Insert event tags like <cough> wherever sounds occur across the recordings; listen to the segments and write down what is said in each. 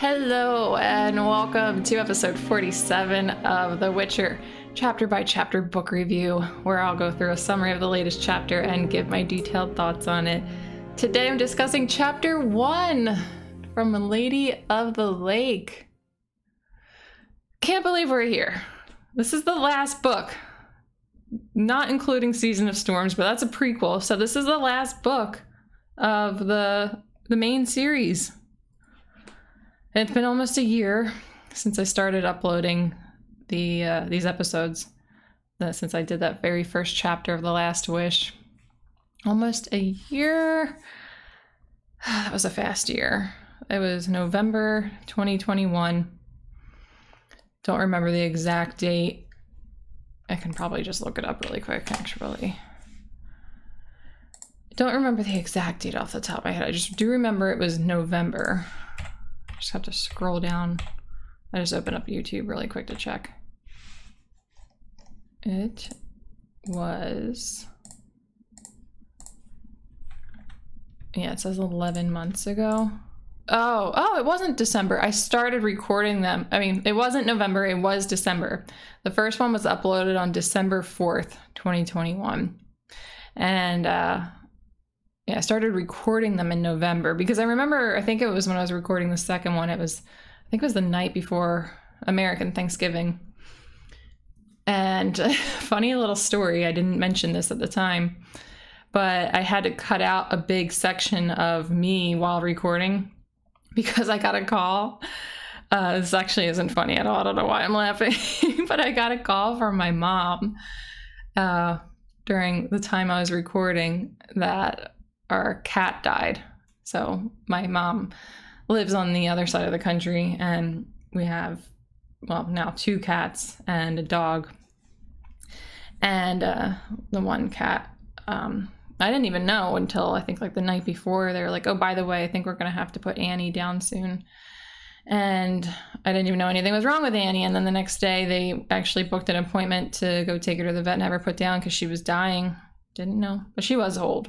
Hello, and welcome to episode 47 of The Witcher chapter by chapter book review, where I'll go through a summary of the latest chapter and give my detailed thoughts on it. Today I'm discussing chapter 1 from Lady of the Lake. Can't believe we're here. This is the last book, not including Season of Storms, but that's a prequel. So this is the last book of the the main series. It's been almost a year since I started uploading the uh, these episodes. Since I did that very first chapter of The Last Wish, almost a year. <sighs> that was a fast year. It was November 2021. Don't remember the exact date. I can probably just look it up really quick, actually. Don't remember the exact date off the top of my head. I just do remember it was November. Just have to scroll down. I just opened up YouTube really quick to check. It was. Yeah, it says 11 months ago. Oh, oh, it wasn't December. I started recording them. I mean, it wasn't November, it was December. The first one was uploaded on December 4th, 2021. And uh yeah, I started recording them in November because I remember I think it was when I was recording the second one, it was I think it was the night before American Thanksgiving. And <laughs> funny little story, I didn't mention this at the time, but I had to cut out a big section of me while recording because I got a call. Uh, this actually isn't funny at all. I don't know why I'm laughing, <laughs> but I got a call from my mom uh, during the time I was recording that our cat died. So my mom lives on the other side of the country, and we have, well, now two cats and a dog. And uh, the one cat, um, I didn't even know until I think like the night before. They were like, oh, by the way, I think we're going to have to put Annie down soon. And I didn't even know anything was wrong with Annie. And then the next day, they actually booked an appointment to go take her to the vet and have her put down because she was dying. Didn't know, but she was old.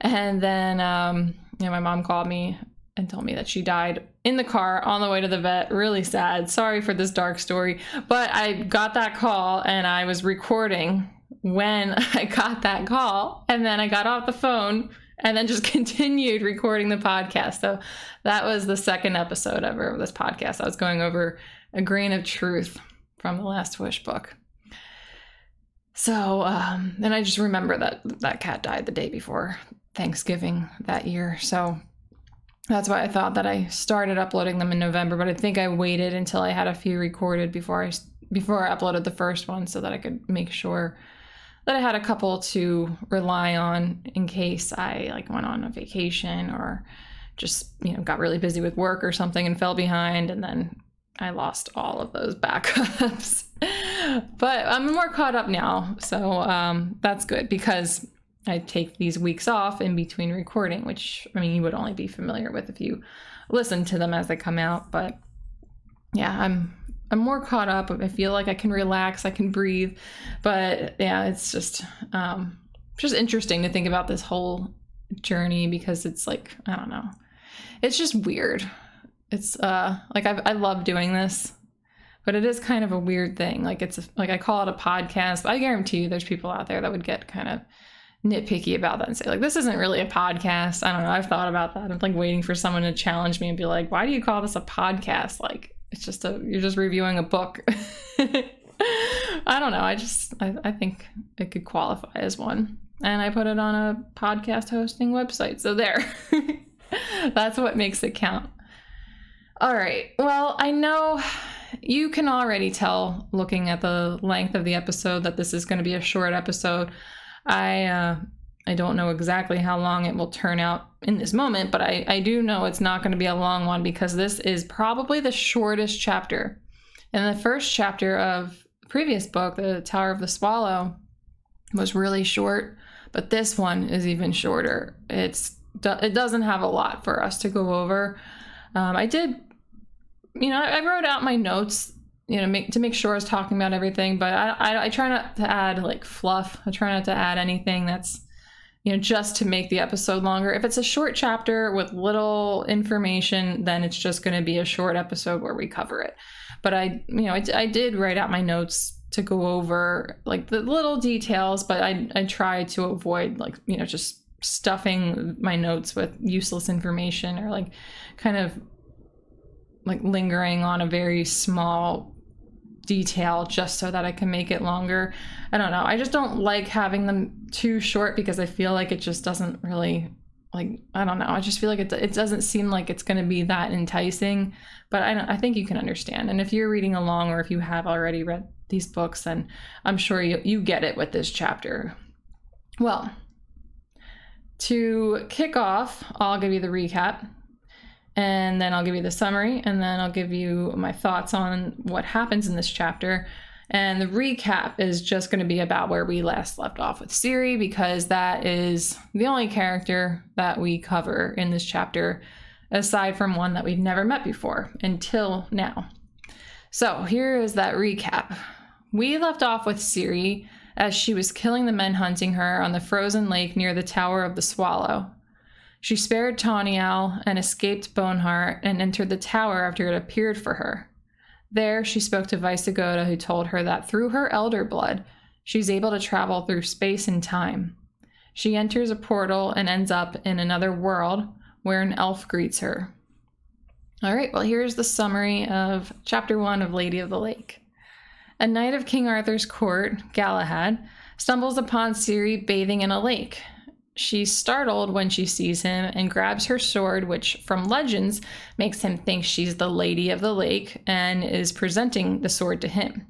And then, um, you know, my mom called me and told me that she died in the car on the way to the vet. Really sad. Sorry for this dark story, but I got that call and I was recording when <laughs> I got that call. And then I got off the phone and then just <laughs> continued recording the podcast. So that was the second episode ever of this podcast. I was going over a grain of truth from the Last Wish book. So, um, and I just remember that that cat died the day before Thanksgiving that year. So that's why I thought that I started uploading them in November, but I think I waited until I had a few recorded before I before I uploaded the first one so that I could make sure that I had a couple to rely on in case I like went on a vacation or just, you know, got really busy with work or something and fell behind and then I lost all of those <laughs> backups. but I'm more caught up now. So um, that's good because I take these weeks off in between recording, which I mean you would only be familiar with if you listen to them as they come out. But yeah, I'm I'm more caught up. I feel like I can relax, I can breathe. But yeah, it's just um just interesting to think about this whole journey because it's like, I don't know. It's just weird. It's uh like I I love doing this. But it is kind of a weird thing. Like it's a, like I call it a podcast. I guarantee you there's people out there that would get kind of nitpicky about that and say like this isn't really a podcast. I don't know. I've thought about that. I'm like waiting for someone to challenge me and be like why do you call this a podcast? Like it's just a you're just reviewing a book. <laughs> I don't know. I just I, I think it could qualify as one. And i put it on a podcast hosting website. So there. <laughs> That's what makes it count. All right. Well i know you can already tell looking at the length of the episode that this is going to be a short episode I uh, I don't know exactly how long it will turn out in this moment, but I, I do know it's not going to be a long one because this is probably the shortest chapter. And the first chapter of previous book, The Tower of the Swallow, was really short, but this one is even shorter. It's it doesn't have a lot for us to go over. Um, I did, you know, I wrote out my notes you know make to make sure I was talking about everything but I, I, I try not to add like fluff I try not to add anything that's you know, just to make the episode longer. If it's a short chapter with little information, then it's just going to be a short episode where we cover it. But I, you know, I, I did write out my notes to go over like the little details, but I, I try to avoid like, you know, just stuffing my notes with useless information or like kind of like lingering on a very small detail just so that I can make it longer. I don't know. I just don't like having them too short because I feel like it just doesn't really like I don't know. I just feel like it it doesn't seem like it's going to be that enticing, but I don't I think you can understand. And if you're reading along or if you have already read these books, then I'm sure you you get it with this chapter. Well, to kick off, I'll give you the recap and then I'll give you the summary, and then I'll give you my thoughts on what happens in this chapter. And the recap is just going to be about where we last left off with Ciri, because that is the only character that we cover in this chapter, aside from one that we've never met before until now. So here is that recap. We left off with Ciri as she was killing the men hunting her on the frozen lake near the Tower of the Swallow. She spared Tawny Owl and escaped Bonhart and entered the tower after it appeared for her. There, she spoke to Vysogota, who told her that through her elder blood, she's able to travel through space and time. She enters a portal and ends up in another world where an elf greets her. All right, well, here's the summary of chapter one of Lady of the Lake. A knight of King Arthur's court, Galahad, stumbles upon Ciri bathing in a lake. She's startled when she sees him and grabs her sword, which from legends makes him think she's the Lady of the Lake and is presenting the sword to him.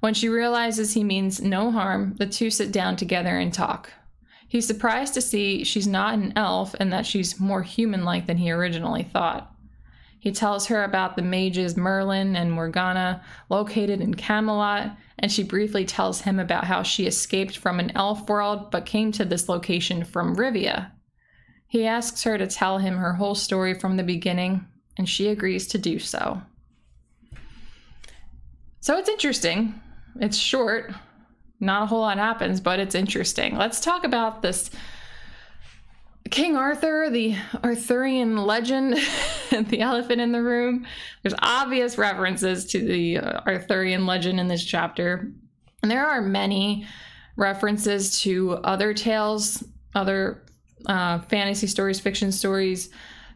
When she realizes he means no harm, the two sit down together and talk. He's surprised to see she's not an elf and that she's more human like than he originally thought. He tells her about the mages Merlin and Morgana located in Camelot and she briefly tells him about how she escaped from an elf world but came to this location from Rivia. He asks her to tell him her whole story from the beginning, and she agrees to do so. So it's interesting. It's short. Not a whole lot happens, but it's interesting. Let's talk about this King Arthur, the Arthurian legend, <laughs> the elephant in the room. There's obvious references to the uh, Arthurian legend in this chapter. And there are many references to other tales, other uh, fantasy stories, fiction stories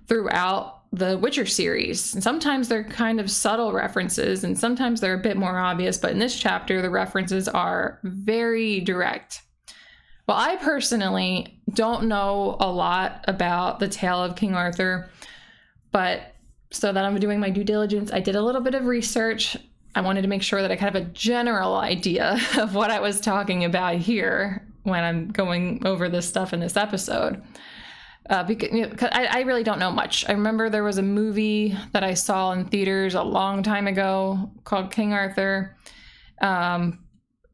throughout the Witcher series. And sometimes they're kind of subtle references, and sometimes they're a bit more obvious. But in this chapter, the references are very direct. Well, I personally don't know a lot about the tale of King Arthur, but so that I'm doing my due diligence, I did a little bit of research. I wanted to make sure that I kind of a general idea <laughs> of what I was talking about here when I'm going over this stuff in this episode. Uh, because you know, I, I, really don't know much. I remember there was a movie that I saw in theaters a long time ago called King Arthur. Um,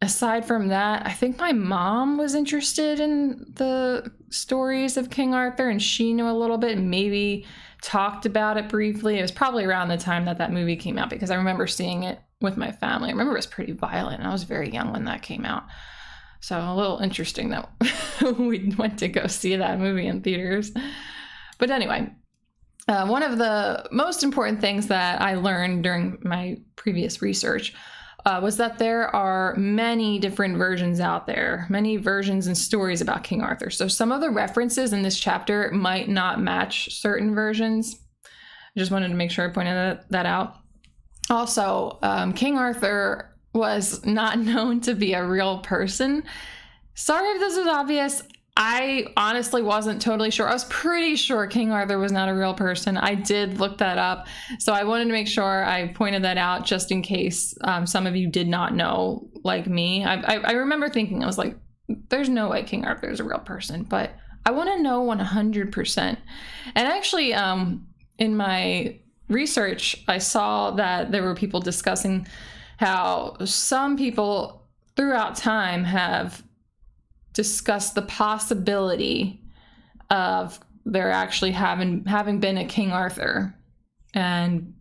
aside from that, I think my mom was interested in the stories of King Arthur and she knew a little bit, and maybe talked about it briefly. It was probably around the time that that movie came out because I remember seeing it with my family. I remember it was pretty violent. I was very young when that came out. So a little interesting that <laughs> we went to go see that movie in theaters. But anyway, uh, one of the most important things that I learned during my previous research uh, was that there are many different versions out there, many versions and stories about King Arthur. So some of the references in this chapter might not match certain versions. I just wanted to make sure I pointed that, that out. Also, um, King Arthur was not <laughs> known to be a real person. Sorry if this is obvious. I honestly wasn't totally sure. I was pretty sure King Arthur was not a real person. I did look that up. So I wanted to make sure I pointed that out just in case um, some of you did not know, like me. I, I, I remember thinking, I was like, there's no way King Arthur is a real person, but I want to know 100%. And actually, um, in my research, I saw that there were people discussing how some people throughout time have discuss the possibility of there actually having having been a King Arthur, and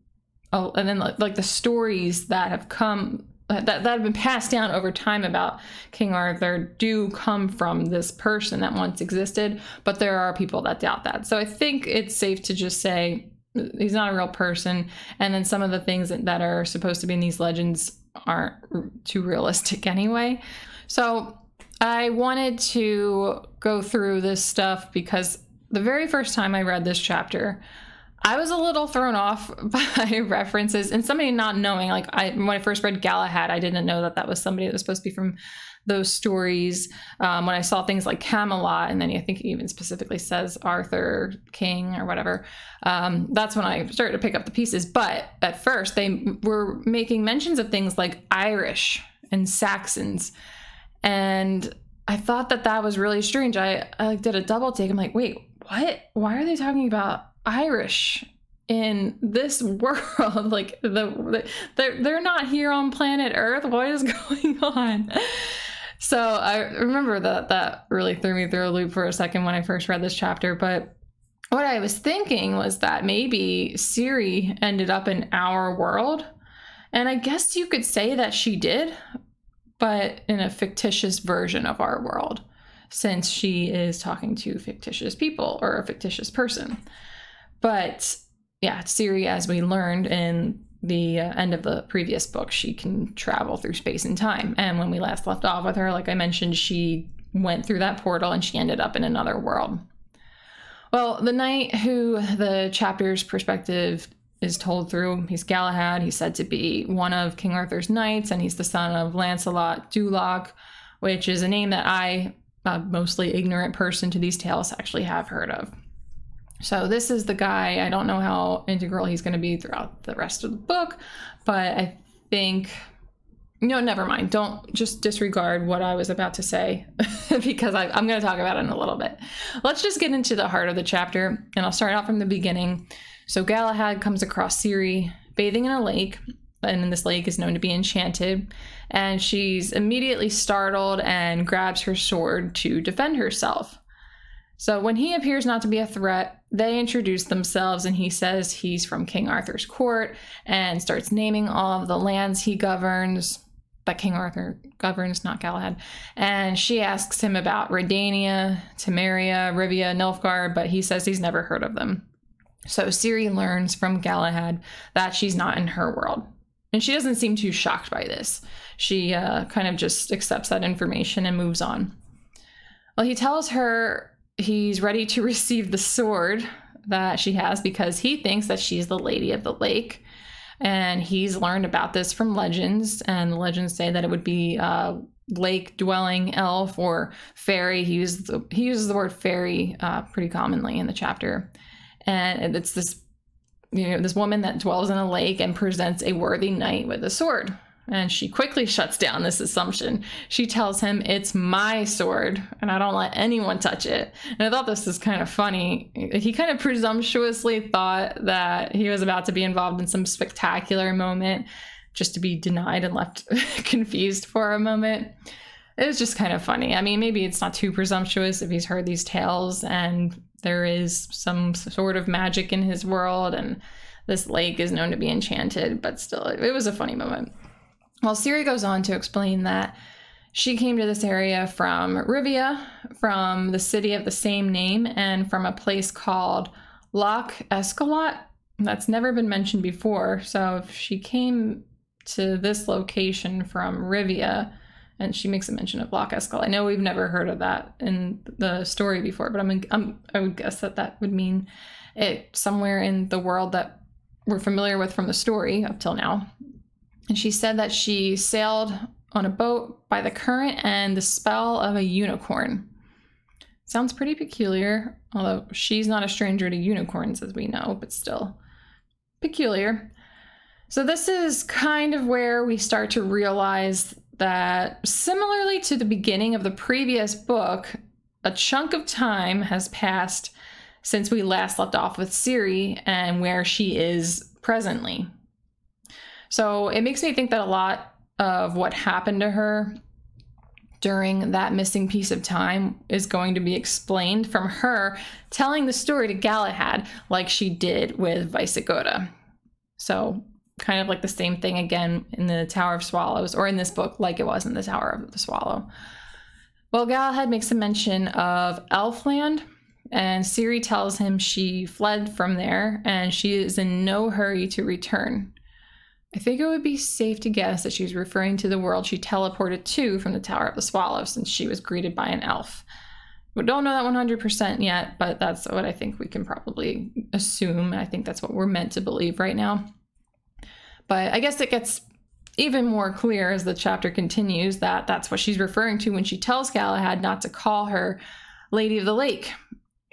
oh, and then like, the stories that have come that, that have been passed down over time about King Arthur do come from this person that once existed, but there are people that doubt that. So I think it's safe to just say he's not a real person. And then some of the things that are supposed to be in these legends aren't too realistic <laughs> anyway. So I wanted to go through this stuff because the very first time I read this chapter, I was a little thrown off <laughs> by references and somebody not knowing. Like I, when I first read Galahad, I didn't know that that was somebody that was supposed to be from those stories. Um, when I saw things like Camelot, and then I think it even specifically says Arthur King or whatever, um, that's when I started to pick up the pieces. But at first, they were making mentions of things like Irish and Saxons, and I thought that that was really strange. I, I did a double take. I'm like, wait, what? Why are they talking about Irish in this <laughs> world? <laughs> like the, the they're they're not here on planet Earth. What is <laughs> going on? So I remember that that really threw me through a loop for a second when I first read this chapter. But what I was thinking was that maybe Ciri ended up in our world. And I guess you could say that she did, but in a fictitious version of our world, since she is talking to fictitious people or a fictitious person. But yeah, Ciri, as we learned in the uh, end of the previous book, she can travel through space and time. And when we last left off with her, like I mentioned, she went through that portal and she ended up in another world. Well, the knight who the chapter's perspective is told through, he's Galahad. He's said to be one of King Arthur's knights, and he's the son of Lancelot du Lac, which is a name that I, a mostly ignorant person to these tales, actually have heard of. So this is the guy. I don't know how integral he's going to be throughout the rest of the book, but I think no, never mind. Don't just disregard what I was about to say <laughs> because I, am going to talk about it in a little bit. Let's just get into the heart of the chapter, and I'll start out from the beginning. So Galahad comes across Ciri bathing in a lake, and this lake is known to be enchanted. And she's immediately startled and grabs her sword to defend herself. So when he appears not to be a threat, they introduce themselves and he says he's from King Arthur's court and starts naming all of the lands he governs that King Arthur governs, not Galahad. And she asks him about Redania, Temeria, Rivia, Nilfgaard, but he says he's never heard of them. So Ciri learns from Galahad that she's not in her world. And she doesn't seem too shocked by this. She uh, kind of just accepts that information and moves on. Well, he tells her he's ready to <laughs> receive the sword that she has because he thinks that she's the lady of the lake and he's learned about this from legends and the legends say that it would be a lake dwelling elf or fairy he uses the, he uses the word fairy uh, pretty commonly in the chapter and it's this you know this woman that dwells in a lake and presents a worthy knight with a sword and she quickly shuts down this assumption. She tells him, It's my sword, and I don't let anyone touch it. And I thought this was kind of funny. He kind of presumptuously thought that he was about to be involved in some spectacular moment just to be denied and left <laughs> confused for a moment. It was just kind of funny. I mean, maybe it's not too presumptuous if he's heard these tales and there is some sort of magic in his world and this lake is known to be enchanted, but still, it was a funny moment. Well, Ciri goes on to explain that she came to this area from Rivia, from the city of the same name, and from a place called Loch Escalot. That's never been mentioned before. So if she came to this location from Rivia, and she makes a mention of Loch Escalot. I know we've never heard of that in the story before, but I'm, I'm I would guess that that would mean it somewhere in the world that we're familiar with from the story up till now. And she said that she sailed on a boat by the current and the spell of a unicorn. Sounds pretty peculiar, although she's not a stranger to unicorns, as we know, but still peculiar. So, this is kind of where we start to realize that, similarly to the beginning of the previous book, a chunk of time has passed since we last left off with Ciri and where she is presently. So it makes me think that a lot of what happened to her during that missing piece of time is going to be explained from her telling the story to Galahad like she did with Vysogota. So kind of like the same thing again in the Tower of Swallows, or in this book, like it was in the Tower of the Swallow. Well, Galahad makes a mention of Elfland, and Ciri tells him she fled from there and she is in no hurry to return. I think it would be safe to guess that she's referring to the world she teleported to from the Tower of the Swallow since she was greeted by an elf. We don't know that 100% yet, but that's what I think we can probably assume. I think that's what we're meant to believe right now. But I guess it gets even more clear as the chapter continues that that's what she's referring to when she tells Galahad not to call her Lady of the Lake,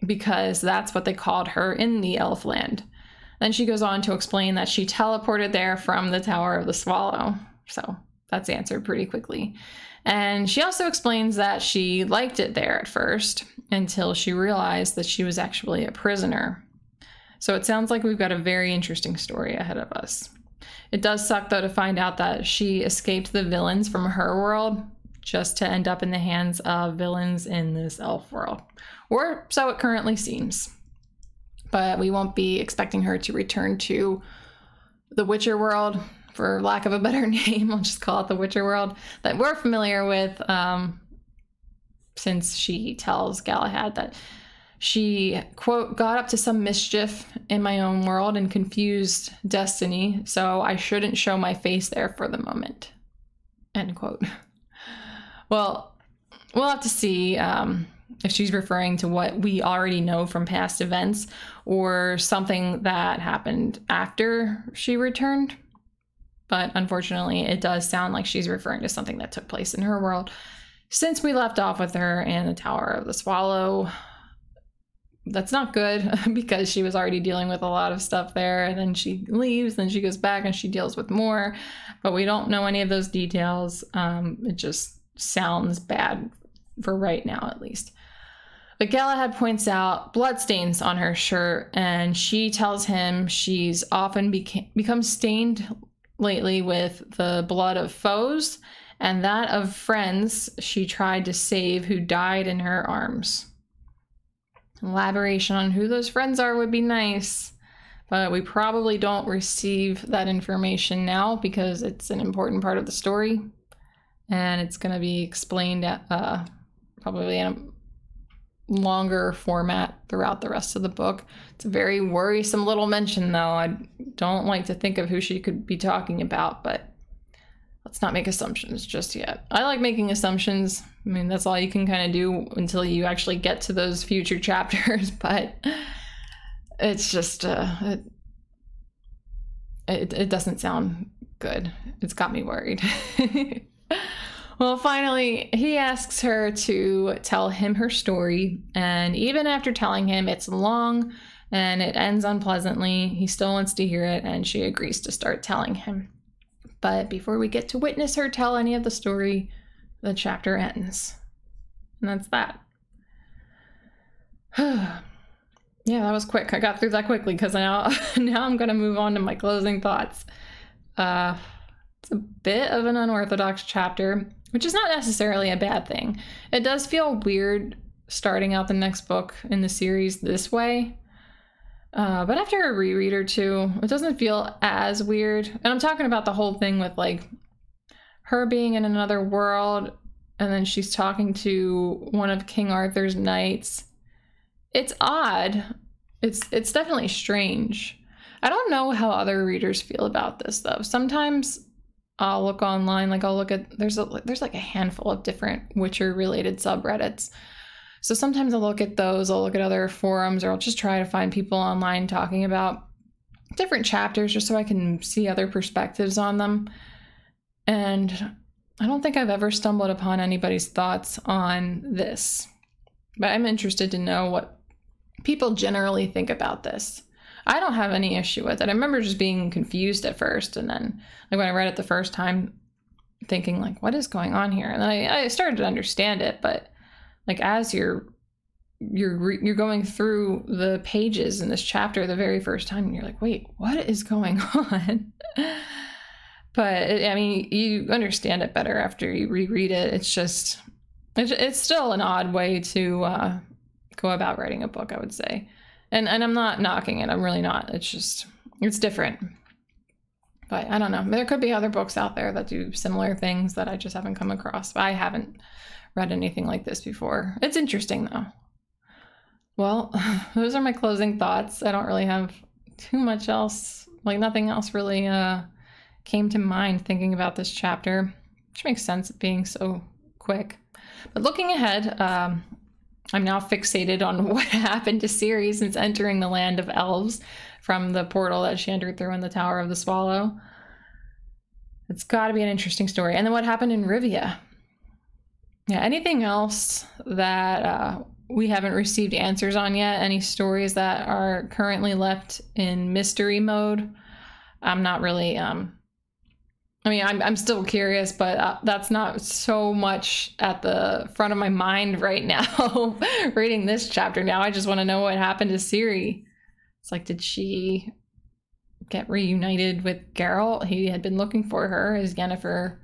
because that's what they called her in the Elfland. Then she goes on to explain that she teleported there from the Tower of the Swallow. So that's answered pretty quickly. And she also explains that she liked it there at first until she realized that she was actually a prisoner. So it sounds like we've got a very interesting story ahead of us. It does suck though to find out that she escaped the villains from her world just to end up in the hands of villains in this elf world. Or so it currently seems. But we won't be expecting her to return to the Witcher world, for lack of a better <laughs> name. I'll just call it the Witcher world that we're familiar with, um, since she tells Galahad that she, quote, got up to some mischief in my own world and confused destiny, so I shouldn't show my face there for the moment, end quote. <laughs> Well, we'll have to see um, if she's referring to what we already know from past events or something that happened after she returned. But unfortunately, it does sound like she's referring to something that took place in her world since we left off with her in the Tower of the Swallow that's not good <laughs> because she was already dealing with a lot of stuff there. And then she leaves then she goes back and she deals with more. But we don't know any of those details. Um, it just sounds bad for right now at least. But galahad points out bloodstains on her shirt and she tells him she's often beca- become stained lately with the blood of foes and that of friends she tried to save who died in her arms Elaboration on who those friends are would be nice, but we probably don't receive that information now because it's an important part of the story and it's going to be explained at, uh, probably in a longer format throughout the rest of the book. It's a very worrisome little mention, though. I don't like to think of who she could be talking about, but let's not make assumptions just yet. I like making assumptions. I mean, that's all you can kind of do until you actually get to those future <laughs> chapters, but it's just uh it, it, it doesn't sound good. It's got me worried. <laughs> well, finally, he asks her to tell him her story, and even after telling him it's long and it ends unpleasantly, he still wants to hear it and she agrees to start telling him. But before we get to witness her tell any of the story, the chapter ends. And that's that. <sighs> yeah, that was quick. I got through that quickly because now <laughs> now I'm gonna move on to my closing thoughts. Uh, it's a bit of an unorthodox chapter, which is not necessarily a bad thing. It does feel weird starting out the next book in the series this way. Uh, but after a reread or two, it doesn't feel as weird. And I'm talking about the whole thing with like her being in another world and then she's talking to one of King Arthur's knights. It's odd. It's it's definitely strange. I don't know how other readers feel about this though. Sometimes I'll look online, like I'll look at there's a there's like a handful of different Witcher related subreddits so sometimes I'll look at those, I'll look at other forums, or I'll just try to find people online talking about different chapters just so I can see other perspectives on them. And I don't think I've ever stumbled upon anybody's thoughts on this, but I'm interested to know what people generally think about this. I don't have any issue with it. I remember just being confused at first, and then like when I read it the first time, thinking like, "What is going on here?" And then I, I started to understand it, but like as you're you're you're going through the pages in this chapter the very first time and you're like wait what is going <laughs> on? But i mean you understand it better after you reread it. It's just it's, it's still an odd way to uh, go about writing a book i would say. And and i'm not knocking it. I'm really not. It's just it's different. But I don't know. There could be other books out there that do similar things that I just haven't come across. But I haven't read anything like this before. It's interesting though. Well, <laughs> those are my closing thoughts. I don't really have too much else, like nothing else really uh came to mind thinking about this chapter, which makes sense being so quick. But looking ahead, um, I'm now fixated on <laughs> what happened to Ciri since entering the land of elves from the portal that she entered through in the Tower of the Swallow. It's got to be an interesting story. And then what happened in Rivia? Yeah, anything else that uh, we haven't received answers on yet? Any stories that are currently left in mystery mode? I'm not really. Um, I mean, I'm I'm still curious, but uh, that's not so much at the front of my mind right <laughs> now. Reading this chapter now, I just want to know what happened to Ciri. It's like, did she get reunited with Geralt? He had been looking for her. Is Yennefer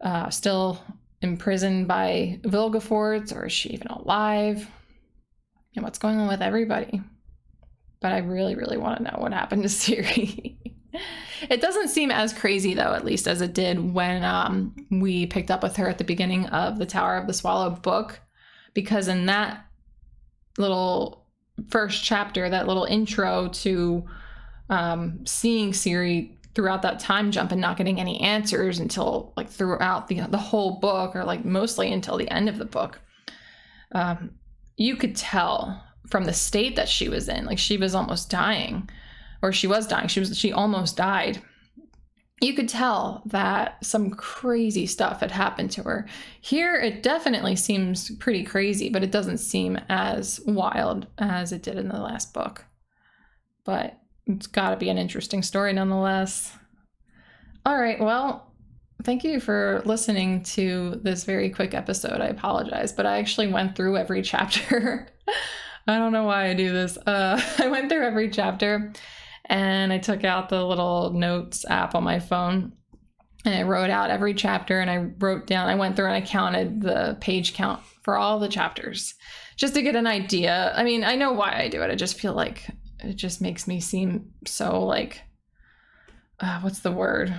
uh, still imprisoned by Vilgefortz, or is she even alive? And what's going on with everybody? But I really, really want to know what happened to <laughs> Ciri. it doesn't seem as crazy, though, at least as it did when um, we picked up with her at the beginning of the Tower of the Swallow book, because in that little first chapter, that little intro to um, seeing Ciri throughout that time jump and not getting any answers until like throughout the the whole book, or like mostly until the end of the book. Um, you could tell from the state that she was in, like she was almost dying, or she was dying. She was she almost died you could tell that some crazy stuff had happened to her. Here, it definitely seems pretty crazy, but it doesn't seem as wild as it did in the last book. But it's got to be an interesting story nonetheless. All right, well, thank you for listening to this very quick episode. I apologize, but I actually went through every <laughs> chapter. I don't know why I do this. Uh, <laughs> I went through every chapter and I took out the little notes app on my phone and I wrote out every chapter and I wrote down, I went through and I counted the page count for all the chapters just to get an idea. I mean, I know why I do it. I just feel like it just makes me seem so like, uh, what's the word?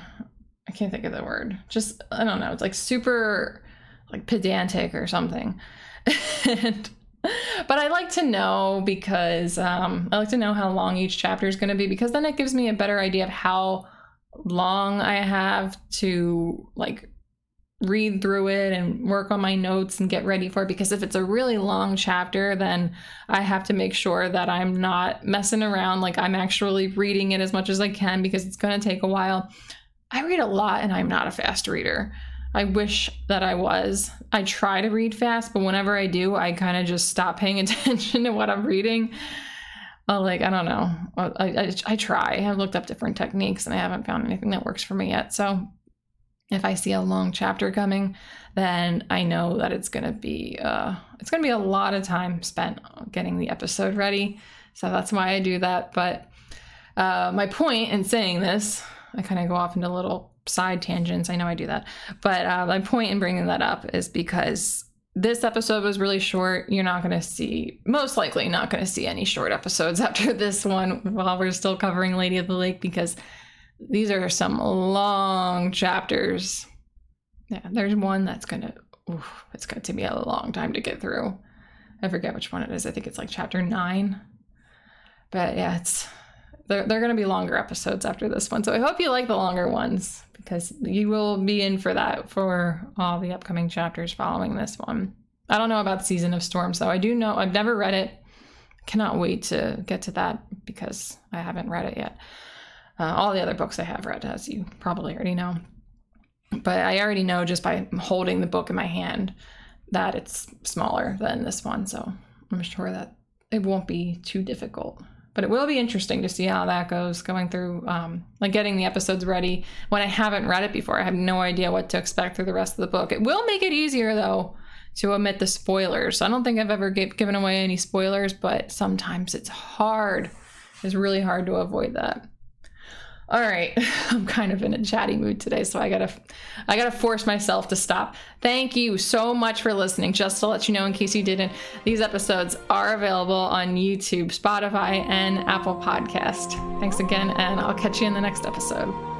I can't think of the word. Just, I don't know. It's like super like pedantic or something. <laughs> and but I like to know because um, I like to know how long each chapter is going to be because then it gives me a better idea of how long I have to like read through it and work on my notes and get ready for it because if it's a really long chapter then I have to make sure that I'm not messing around like I'm actually reading it as much as I can because it's going to take a while. I read a lot and I'm not a fast reader. I wish that I was. I try to read fast, but whenever I do, I kind of just stop paying <laughs> attention to what I'm reading. Uh, like, I don't know. I, I, I try. I've looked up different techniques and I haven't found anything that works for me yet. So if I see a long chapter coming, then I know that it's gonna be uh, it's gonna be a lot of time spent getting the episode ready. So that's why I do that. But uh, my point in saying this, I kind of go off into little side tangents. I know I do that. But uh, my point in bringing that up is because this episode was really short. You're not going to see, most likely, not going to see any short episodes <laughs> after this one while we're still covering Lady of the Lake because these are some long chapters. Yeah, there's one that's going to, it's going to be a long time to get through. I forget which one it is. I think it's like chapter nine. But yeah, it's they're, they're to be longer episodes after this one. So I hope you like the longer ones because you will be in for that for all the upcoming chapters following this one. I don't know about Season of Storms though. I do know I've never read it. Cannot wait to get to that because I haven't read it yet. Uh, all the other books I have read, as you probably already know. But I already know just by holding the book in my hand that it's smaller than this one. So I'm sure that it won't be too difficult. But it will be interesting to see how that goes going through um, like getting the episodes ready. When i haven't read it before i have no idea what to expect through the rest of the book. It will make it easier though to omit the spoilers. I don't think i've ever give, given away any spoilers but sometimes it's hard. It's really hard to avoid that all right. <laughs> I'm kind of in a chatty mood today so i gotta i gotta force myself to stop. Thank you so much for listening. Just to let you know in case you didn't these episodes are available on youtube spotify and apple podcast. Thanks again and i'll catch you in the next episode